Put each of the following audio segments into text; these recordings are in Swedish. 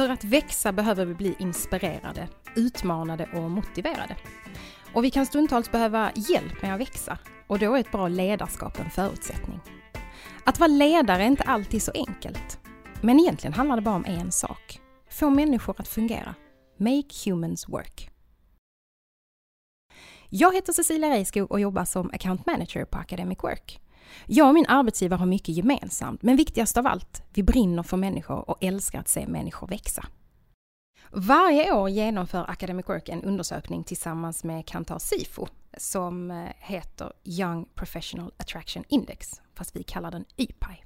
För att växa behöver vi bli inspirerade, utmanade och motiverade. Och vi kan stundtals behöva hjälp med att växa och då är ett bra ledarskap en förutsättning. Att vara ledare är inte alltid så enkelt. Men egentligen handlar det bara om en sak. Få människor att fungera. Make humans work. Jag heter Cecilia Reiskog och jobbar som account manager på Academic Work. Jag och min arbetsgivare har mycket gemensamt, men viktigast av allt, vi brinner för människor och älskar att se människor växa. Varje år genomför Academic Work en undersökning tillsammans med Kantar Sifo som eh, heter Young Professional Attraction Index, fast vi kallar den YPI.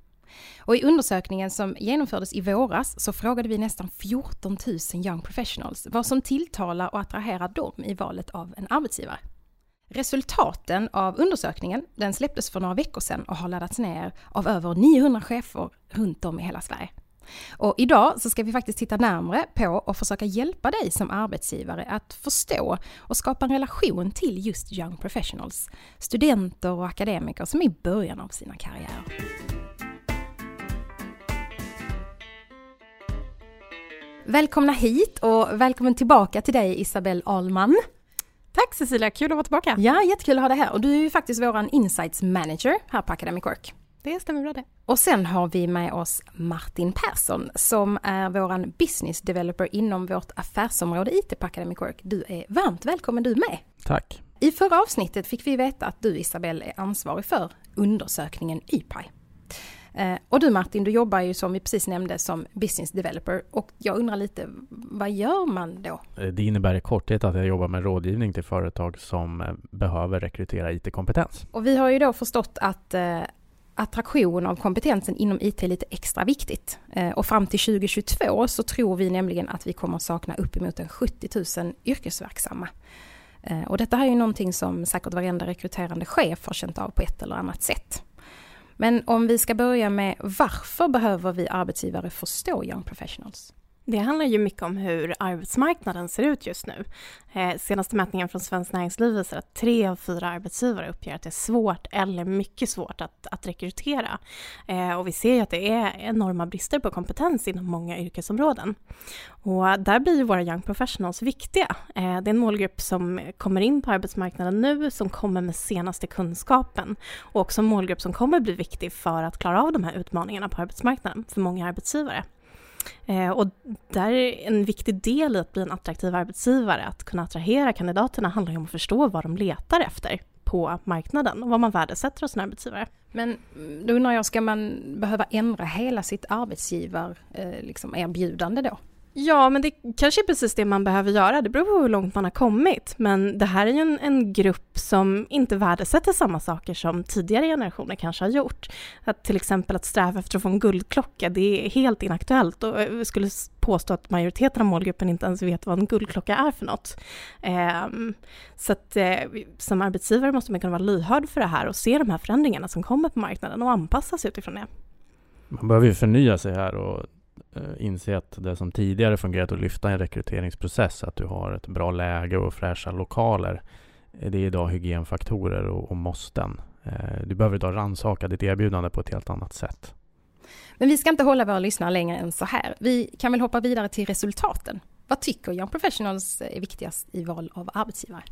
Och i undersökningen som genomfördes i våras så frågade vi nästan 14 000 young professionals vad som tilltalar och attraherar dem i valet av en arbetsgivare. Resultaten av undersökningen den släpptes för några veckor sedan och har laddats ner av över 900 chefer runt om i hela Sverige. Och idag så ska vi faktiskt titta närmre på och försöka hjälpa dig som arbetsgivare att förstå och skapa en relation till just young professionals, studenter och akademiker som är i början av sina karriärer. Välkomna hit och välkommen tillbaka till dig Isabelle Ahlman. Tack Cecilia, kul att vara tillbaka. Ja, jättekul att ha dig här. Och du är ju faktiskt våran Insights Manager här på Academic Work. Det stämmer bra det. Och sen har vi med oss Martin Persson som är våran Business Developer inom vårt affärsområde IT på Academic Work. Du är varmt välkommen du med. Tack. I förra avsnittet fick vi veta att du Isabelle är ansvarig för undersökningen YPI. Eh, och du Martin, du jobbar ju som vi precis nämnde som business developer och jag undrar lite, vad gör man då? Eh, det innebär i korthet att jag jobbar med rådgivning till företag som eh, behöver rekrytera IT-kompetens. Och vi har ju då förstått att attraktion av kompetensen inom IT är lite extra viktigt. Och fram till 2022 så tror vi nämligen att vi kommer sakna uppemot en 70 000 yrkesverksamma. Och detta här är ju någonting som säkert varenda rekryterande chef har känt av på ett eller annat sätt. Men om vi ska börja med varför behöver vi arbetsgivare förstå Young Professionals? Det handlar ju mycket om hur arbetsmarknaden ser ut just nu. Eh, senaste mätningen från Svenskt Näringsliv visar att tre av fyra arbetsgivare uppger att det är svårt eller mycket svårt att, att rekrytera. Eh, och vi ser ju att det är enorma brister på kompetens inom många yrkesområden. Och där blir ju våra young professionals viktiga. Eh, det är en målgrupp som kommer in på arbetsmarknaden nu, som kommer med senaste kunskapen och också en målgrupp som kommer bli viktig för att klara av de här utmaningarna på arbetsmarknaden för många arbetsgivare. Eh, och där är en viktig del i att bli en attraktiv arbetsgivare, att kunna attrahera kandidaterna handlar ju om att förstå vad de letar efter på marknaden och vad man värdesätter hos en arbetsgivare. Men mm, då undrar jag, ska man behöva ändra hela sitt arbetsgivarerbjudande eh, liksom då? Ja, men det kanske är precis det man behöver göra. Det beror på hur långt man har kommit. Men det här är ju en, en grupp som inte värdesätter samma saker som tidigare generationer kanske har gjort. Att till exempel att sträva efter att få en guldklocka, det är helt inaktuellt och jag skulle påstå att majoriteten av målgruppen inte ens vet vad en guldklocka är för något. Ehm, så att eh, som arbetsgivare måste man kunna vara lyhörd för det här och se de här förändringarna som kommer på marknaden och anpassa sig utifrån det. Man behöver ju förnya sig här och Eh, inse att det som tidigare fungerat att lyfta en rekryteringsprocess, att du har ett bra läge och fräscha lokaler, eh, det är idag hygienfaktorer och, och måsten. Eh, du behöver idag rannsaka ditt erbjudande på ett helt annat sätt. Men vi ska inte hålla våra lyssnare längre än så här. Vi kan väl hoppa vidare till resultaten. Vad tycker Young Professionals är viktigast i val av arbetsgivare?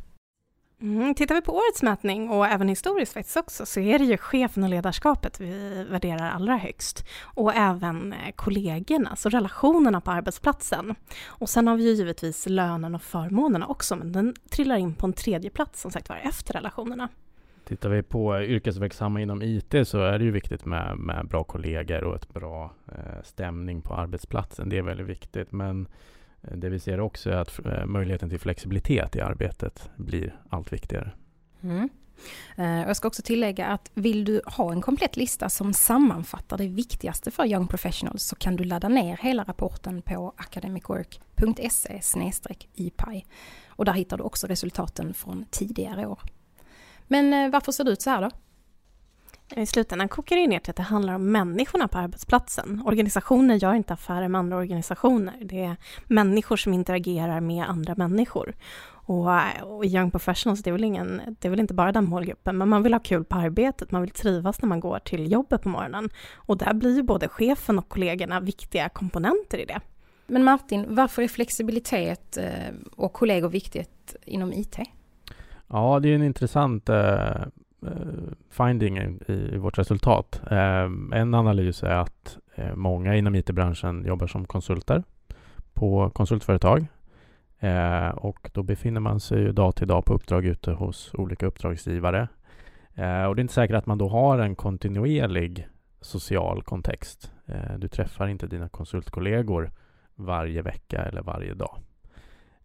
Mm, tittar vi på årets mätning och även historiskt faktiskt också så är det ju chefen och ledarskapet vi värderar allra högst. Och även eh, kollegorna, så relationerna på arbetsplatsen. Och sen har vi ju givetvis lönen och förmånerna också men den trillar in på en tredje plats som sagt var efter relationerna. Tittar vi på eh, yrkesverksamma inom IT så är det ju viktigt med, med bra kollegor och ett bra eh, stämning på arbetsplatsen. Det är väldigt viktigt men Eh, det vi ser också är att eh, möjligheten till flexibilitet i arbetet blir allt viktigare. Mm. Eh, jag ska också tillägga att vill du ha en komplett lista som sammanfattar det viktigaste för Young Professionals så kan du ladda ner hela rapporten på academicwork.se IPI. Och där hittar du också resultaten från tidigare år. Men varför ser det ut så här då? I slutändan kokar det ner till att det handlar om människorna på arbetsplatsen. Organisationer gör inte affärer med andra organisationer. Det är människor som interagerar med andra människor. Och, och Young Professionals, det är, väl ingen, det är väl inte bara den målgruppen, men man vill ha kul på arbetet, man vill trivas när man går till jobbet på morgonen. Och där blir ju både chefen och kollegorna viktiga komponenter i det. Men Martin, varför är flexibilitet eh, och kollegor viktigt inom IT? Ja, det är en intressant uh, Eh, finding i, i, vårt resultat. Eh, en analys är att eh, många inom IT-branschen jobbar som konsulter på konsultföretag. och då befinner man sig ju dag till dag på uppdrag ute hos olika uppdragsgivare. och det är inte säkert att man då har en kontinuerlig social kontext. du träffar inte dina konsultkollegor varje vecka eller varje dag.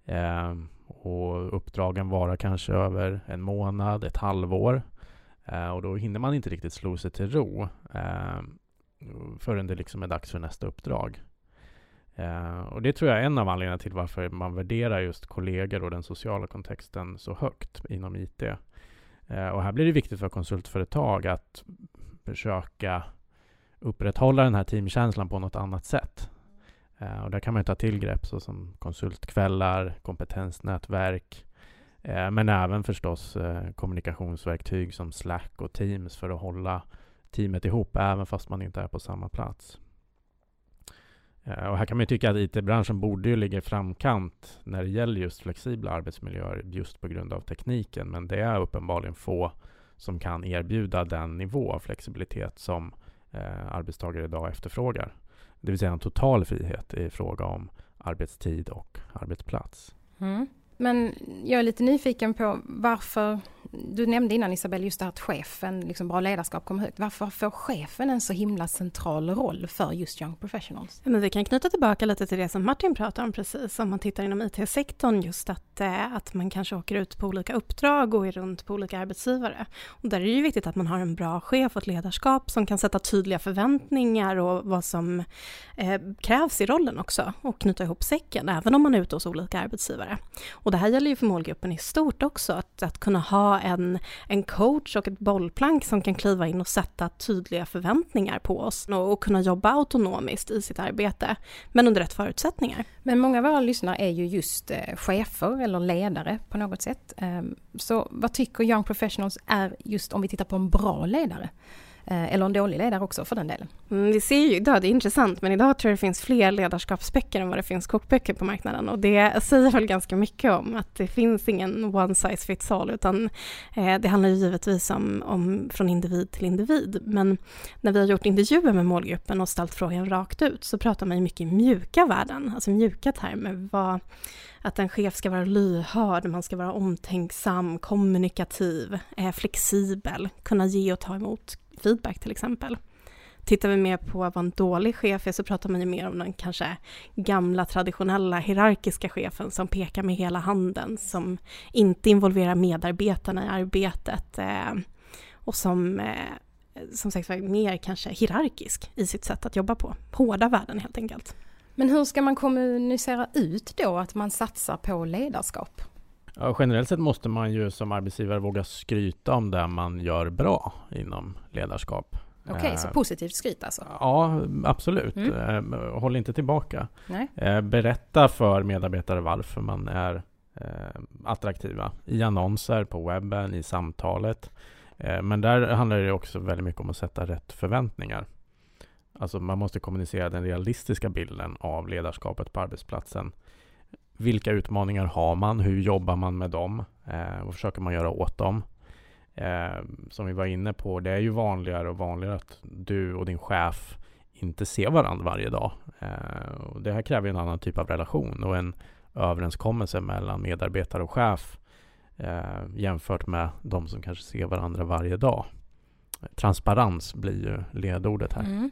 Eh, och uppdragen varar kanske över en månad, ett halvår. Eh, och då hinner man inte riktigt slå sig till ro eh, förrän det liksom är dags för nästa uppdrag. Eh, och det tror jag är en av anledningarna till varför man värderar just kollegor och den sociala kontexten så högt inom IT. Och här blir det viktigt för konsultföretag att försöka upprätthålla den här teamkänslan på något annat sätt. Och där kan man ta till grepp såsom konsultkvällar, kompetensnätverk, Eh, men även förstås eh, kommunikationsverktyg som Slack och Teams för att hålla teamet ihop, även fast man inte är på samma plats. Eh, och här kan man tycka att IT-branschen borde ju ligga i framkant när det gäller just flexibla arbetsmiljöer just på grund av tekniken. Men det är uppenbarligen få som kan erbjuda den nivå av flexibilitet som eh, arbetstagare idag efterfrågar. Det vill säga en total frihet i fråga om arbetstid och arbetsplats. Mm. Men jag är lite nyfiken på varför, du nämnde innan Isabelle just det här att chefen, liksom bra ledarskap kommer högt. Varför får chefen en så himla central roll för just Young Professionals? Men vi kan knyta tillbaka lite till det som Martin pratade om precis, om man tittar inom IT-sektorn, just att, eh, att man kanske åker ut på olika uppdrag och är runt på olika arbetsgivare. Och där är det ju viktigt att man har en bra chef och ett ledarskap som kan sätta tydliga förväntningar och vad som eh, krävs i rollen också och knyta ihop säcken, även om man är ute hos olika arbetsgivare. Och och det här gäller ju för målgruppen i stort också, att, att kunna ha en, en coach och ett bollplank som kan kliva in och sätta tydliga förväntningar på oss och, och kunna jobba autonomiskt i sitt arbete, men under rätt förutsättningar. Men många av våra lyssnare är ju just eh, chefer eller ledare på något sätt. Ehm, så vad tycker Young Professionals är just om vi tittar på en bra ledare? Eh, eller en dålig ledare också för den delen. Mm, vi ser ju idag, det är intressant, men idag tror jag det finns fler ledarskapsböcker än vad det finns kokböcker på marknaden och det säger väl ganska mycket om att det finns ingen one size fits all utan eh, det handlar ju givetvis om, om från individ till individ. Men när vi har gjort intervjuer med målgruppen och ställt frågan rakt ut så pratar man ju mycket i mjuka värden, alltså mjuka termer. Vad, att en chef ska vara lyhörd, man ska vara omtänksam, kommunikativ, eh, flexibel, kunna ge och ta emot feedback till exempel. Tittar vi mer på vad en dålig chef är så pratar man ju mer om den kanske gamla traditionella hierarkiska chefen som pekar med hela handen, som inte involverar medarbetarna i arbetet eh, och som eh, som sagt var mer kanske hierarkisk i sitt sätt att jobba på. Hårda värden helt enkelt. Men hur ska man kommunicera ut då att man satsar på ledarskap? Ja, generellt sett måste man ju som arbetsgivare våga skryta om det man gör bra inom ledarskap. Okej, okay, så eh, positivt skryt alltså? Ja, absolut. Mm. Eh, håll inte tillbaka. Nej. Eh, berätta för medarbetare varför man är attraktiva i annonser, på webben, i samtalet. Men där handlar det också väldigt mycket om att sätta rätt förväntningar. Alltså man måste kommunicera den realistiska bilden av ledarskapet på arbetsplatsen vilka utmaningar har man? Hur jobbar man med dem? Eh, vad försöker man göra åt dem? Eh, som vi var inne på, det är ju vanligare och vanligare att du och din chef inte ser varandra varje dag. Eh, och det här kräver en annan typ av relation och en överenskommelse mellan medarbetare och chef eh, jämfört med de som kanske ser varandra varje dag. Transparens blir ju ledordet här. Mm.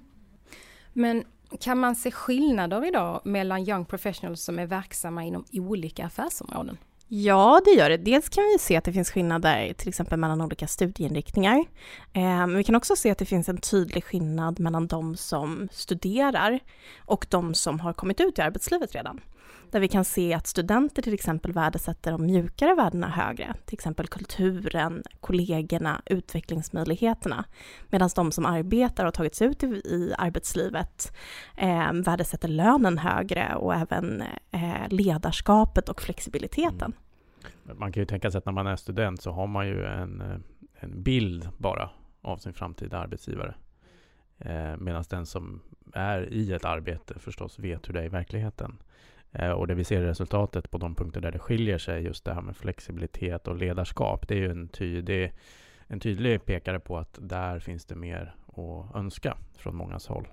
Men kan man se skillnader idag mellan young professionals som är verksamma inom olika affärsområden? Ja, det gör det. Dels kan vi se att det finns skillnader till exempel mellan olika studieinriktningar. Eh, men vi kan också se att det finns en tydlig skillnad mellan de som studerar och de som har kommit ut i arbetslivet redan där vi kan se att studenter till exempel värdesätter de mjukare värdena högre, till exempel kulturen, kollegorna, utvecklingsmöjligheterna, medan de som arbetar och tagit sig ut i, i arbetslivet eh, värdesätter lönen högre och även eh, ledarskapet och flexibiliteten. Mm. Man kan ju tänka sig att när man är student så har man ju en, eh, en bild bara av sin framtida arbetsgivare. Eh, Medan den som är i ett arbete förstås vet hur det är i verkligheten. Eh, och det vi ser i resultatet på de punkter där det skiljer sig, just det här med flexibilitet och ledarskap, det är ju en tydlig, en tydlig pekare på att där finns det mer att önska från mångas håll.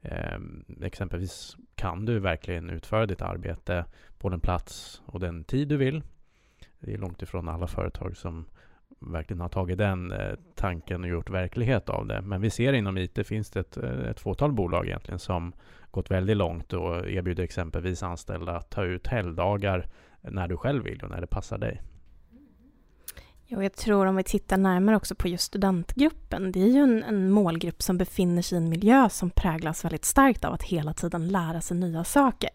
Eh, exempelvis kan du verkligen utföra ditt arbete på den plats och den tid du vill. Det är långt ifrån alla företag som verkligen har tagit den eh, tanken och gjort verklighet av det. Men vi ser inom IT finns det ett, eh, ett fåtal bolag egentligen som gått väldigt långt och erbjuder exempelvis anställda att ta ut helgdagar när du själv vill och när det passar dig. Och jag tror om vi tittar närmare också på just studentgruppen, det är ju en, en, målgrupp som befinner sig i en miljö som präglas väldigt starkt av att hela tiden lära sig nya saker.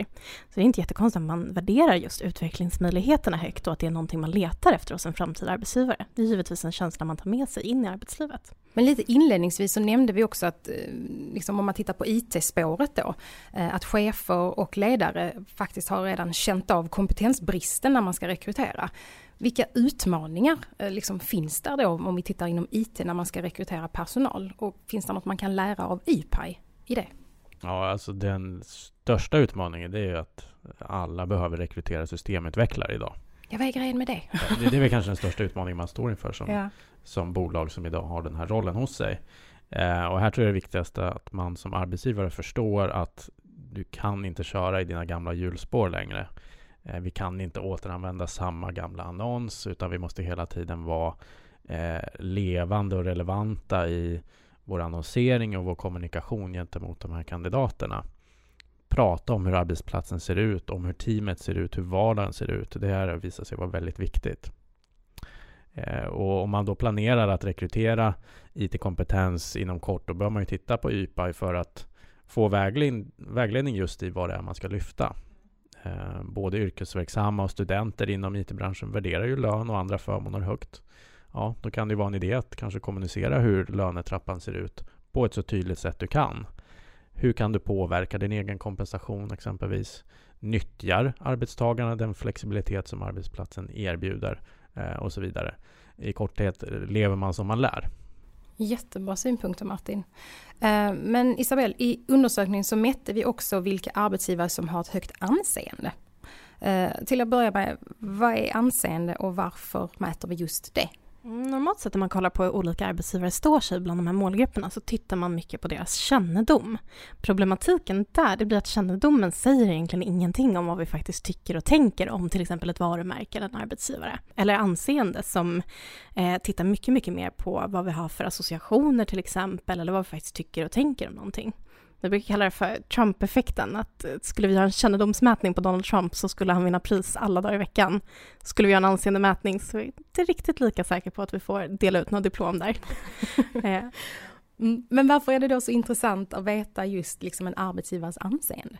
Så det är inte jättekonstigt att man värderar just utvecklingsmöjligheterna högt och att det är någonting man letar efter hos en framtida arbetsgivare. Det är givetvis en känsla man tar med sig in i arbetslivet. Men lite inledningsvis så nämnde vi också att, eh, liksom om man tittar på IT-spåret då, eh, att chefer och ledare faktiskt har redan känt av kompetensbristen när man ska rekrytera. Vilka utmaningar eh, liksom finns där då om vi tittar inom IT när man ska rekrytera personal? Och finns det något man kan lära av IPI i det? Ja, alltså den största utmaningen det är ju att alla behöver rekrytera systemutvecklare idag. Ja, vad är grejen med det? det, det är väl kanske den största utmaningen man står inför som, ja. som bolag som idag har den här rollen hos sig. Eh, och här tror jag det viktigaste att man som arbetsgivare förstår att du kan inte köra i dina gamla hjulspår längre. Eh, vi kan inte återanvända samma gamla annons utan vi måste hela tiden vara eh, levande och relevanta i vår annonsering och vår kommunikation gentemot de här kandidaterna. Prata om hur arbetsplatsen ser ut, om hur teamet ser ut, hur vardagen ser ut. Det här visar sig vara väldigt viktigt. Eh, och om man då planerar att rekrytera IT-kompetens inom kort, då bör man ju titta på YPI för att få vägledning just i vad det är man ska lyfta. Eh, både yrkesverksamma och studenter inom IT-branschen värderar ju lön och andra förmåner högt. Ja, då kan det vara en idé att kanske kommunicera hur lönetrappan ser ut på ett så tydligt sätt du kan. Hur kan du påverka din egen kompensation exempelvis? Nyttjar arbetstagarna den flexibilitet som arbetsplatsen erbjuder eh, och så vidare. I korthet, lever man som man lär? Jättebra synpunkter Martin. Eh, men Isabelle, i undersökningen så mätte vi också vilka arbetsgivare som har ett högt anseende. Eh, till att börja med, vad är anseende och varför mäter vi just det? Mm, normalt sett när man kollar på hur olika arbetsgivare står sig bland de här målgrupperna så tittar man mycket på deras kännedom. Problematiken där det blir att kännedomen säger egentligen ingenting om vad vi faktiskt tycker och tänker om till exempel ett varumärke eller en arbetsgivare. Eller anseende som eh, tittar mycket, mycket mer på vad vi har för associationer till exempel eller vad vi faktiskt tycker och tänker om någonting. Jag brukar kalla det för Trump-effekten, att eh, skulle vi göra en kännedomsmätning på Donald Trump så skulle han vinna pris alla dagar i veckan. Skulle vi göra en anseendemätning så är jag inte riktigt lika säker på att vi får dela ut något diplom där. Eh. Mm, men varför är det då så intressant att veta just liksom en arbetsgivares anseende?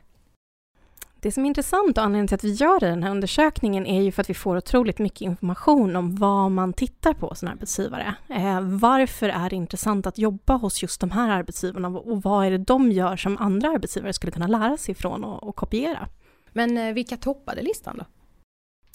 Det som är intressant och anledningen till att vi gör den här undersökningen är ju för att vi får otroligt mycket information om vad man tittar på som arbetsgivare. Eh, varför är det intressant att jobba hos just de här arbetsgivarna och vad är det de gör som andra arbetsgivare skulle kunna lära sig ifrån och, och kopiera? Men eh, vilka toppade listan då?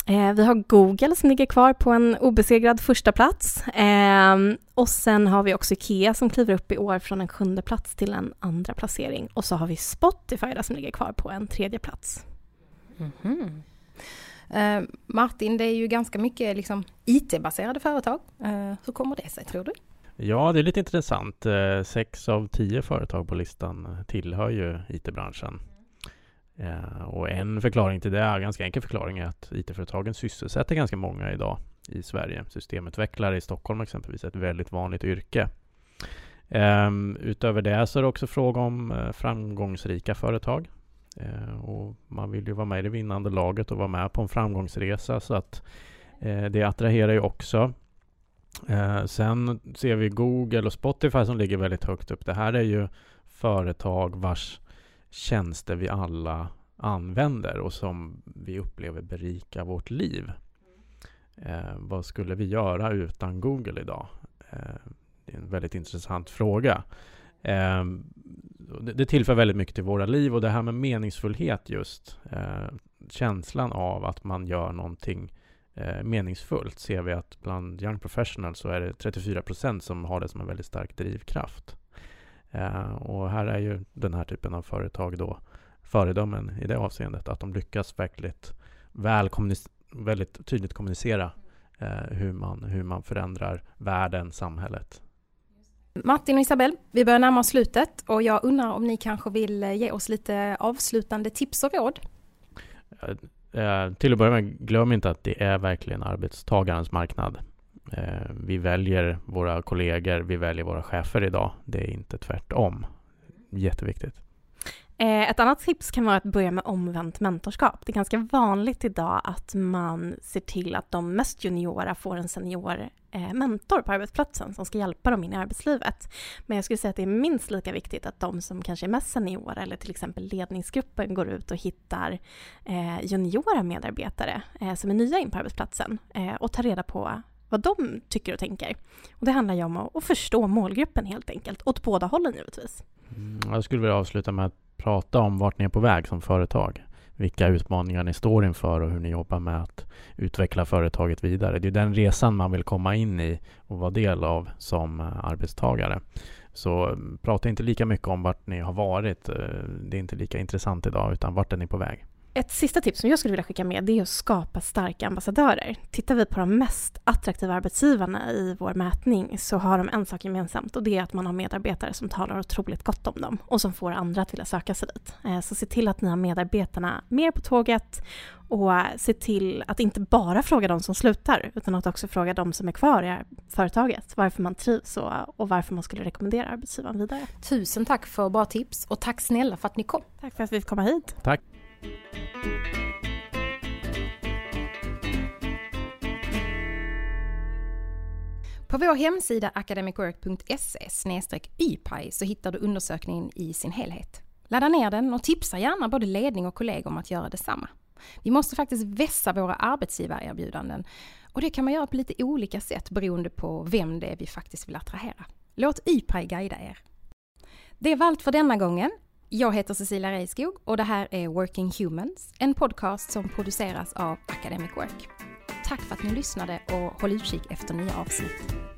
Eh, vi har Google som ligger kvar på en obesegrad första plats. Eh, och sen har vi också Ikea som kliver upp i år från en sjunde plats till en andra placering. Och så har vi Spotify som ligger kvar på en tredje plats. Mm -hmm. eh, Martin, det är ju ganska mycket liksom IT-baserade företag. Eh, hur kommer det sig tror du? Ja, det är lite intressant. Eh, sex av tio företag på listan tillhör ju IT-branschen. Eh, och en förklaring till det, en ganska enkel förklaring, är att IT-företagen sysselsätter ganska många idag i Sverige. Systemutvecklare i Stockholm exempelvis är ett väldigt vanligt yrke. Ehm, utöver det så är det också fråga om eh, framgångsrika företag. Eh, och man vill ju vara med i det vinnande laget och vara med på en framgångsresa så att det attraherar ju också. sen ser vi Google och Spotify som ligger väldigt högt upp. Det här är ju företag vars tjänster vi alla använder och som vi upplever berika vårt liv. Eh, vad skulle vi göra utan Google idag? Eh, det är en väldigt intressant fråga. Eh, det, det tillför väldigt mycket till våra liv och det här med meningsfullhet just. Eh, känslan av att man gör någonting eh, meningsfullt ser vi att bland young professionals så är det 34 procent som har det som en väldigt stark drivkraft. Eh, och här är ju den här typen av företag då föredömen i det avseendet. Att de lyckas verkligt väl väldigt tydligt kommunicera eh, hur, man, hur man förändrar världen, samhället. Martin och Isabelle, vi börjar närma oss slutet och jag undrar om ni kanske vill eh, ge oss lite avslutande tips och råd? Eh, till att börja med, glöm inte att det är verkligen arbetstagarens marknad. Eh, vi väljer våra kollegor, vi väljer våra chefer idag. Det är inte tvärtom. Jätteviktigt. Eh, ett annat tips kan vara att börja med omvänt mentorskap. Det är ganska vanligt idag att man ser till att de mest juniora får en senior eh, mentor på arbetsplatsen som ska hjälpa dem in i arbetslivet. Men jag skulle säga att det är minst lika viktigt att de som kanske är mest seniora eller till exempel ledningsgruppen går ut och hittar eh, juniora medarbetare som är nya in på arbetsplatsen och tar reda på vad de tycker och tänker. Och det handlar ju om att förstå målgruppen helt enkelt, åt båda hållen givetvis. Mm, jag skulle vilja avsluta med att prata om vart ni är på väg som företag. Vilka utmaningar ni står inför och hur ni jobbar med att utveckla företaget vidare. Det är den resan man vill komma in i och vara del av som eh, arbetstagare. Så mm, prata inte lika mycket om vart ni har varit. Eh, det är inte lika intressant idag, utan vart är ni på väg? Ett sista tips som jag skulle vilja skicka med det är att skapa starka ambassadörer. Tittar vi på de mest attraktiva arbetsgivarna i vår mätning så har de en sak gemensamt och det är att man har medarbetare som talar otroligt gott om dem och som får andra att vilja söka sig dit. Eh, så se till att ni har medarbetarna mer på tåget och se till att inte bara fråga de som slutar utan att också fråga de som är kvar i företaget varför man trivs och, och varför man skulle rekommendera arbetsgivaren vidare. Tusen tack för bra tips och tack snälla för att ni kom. Tack för att vi fick komma hit. Tack. På vår hemsida academicwork.se ypi så hittar du undersökningen i sin helhet. Ladda ner den och tipsa gärna både ledning och kollegor om att göra detsamma. Vi måste faktiskt vässa våra arbetsgivarerbjudanden och det kan man göra på lite olika sätt beroende på vem det är vi faktiskt vill attrahera. Låt YPI guida er. Det var allt för denna gången. Jag heter Cecilia Reiskog och det här är Working Humans, en podcast som produceras av Academic Work. Tack för att ni lyssnade och håll utkik efter nya avsnitt.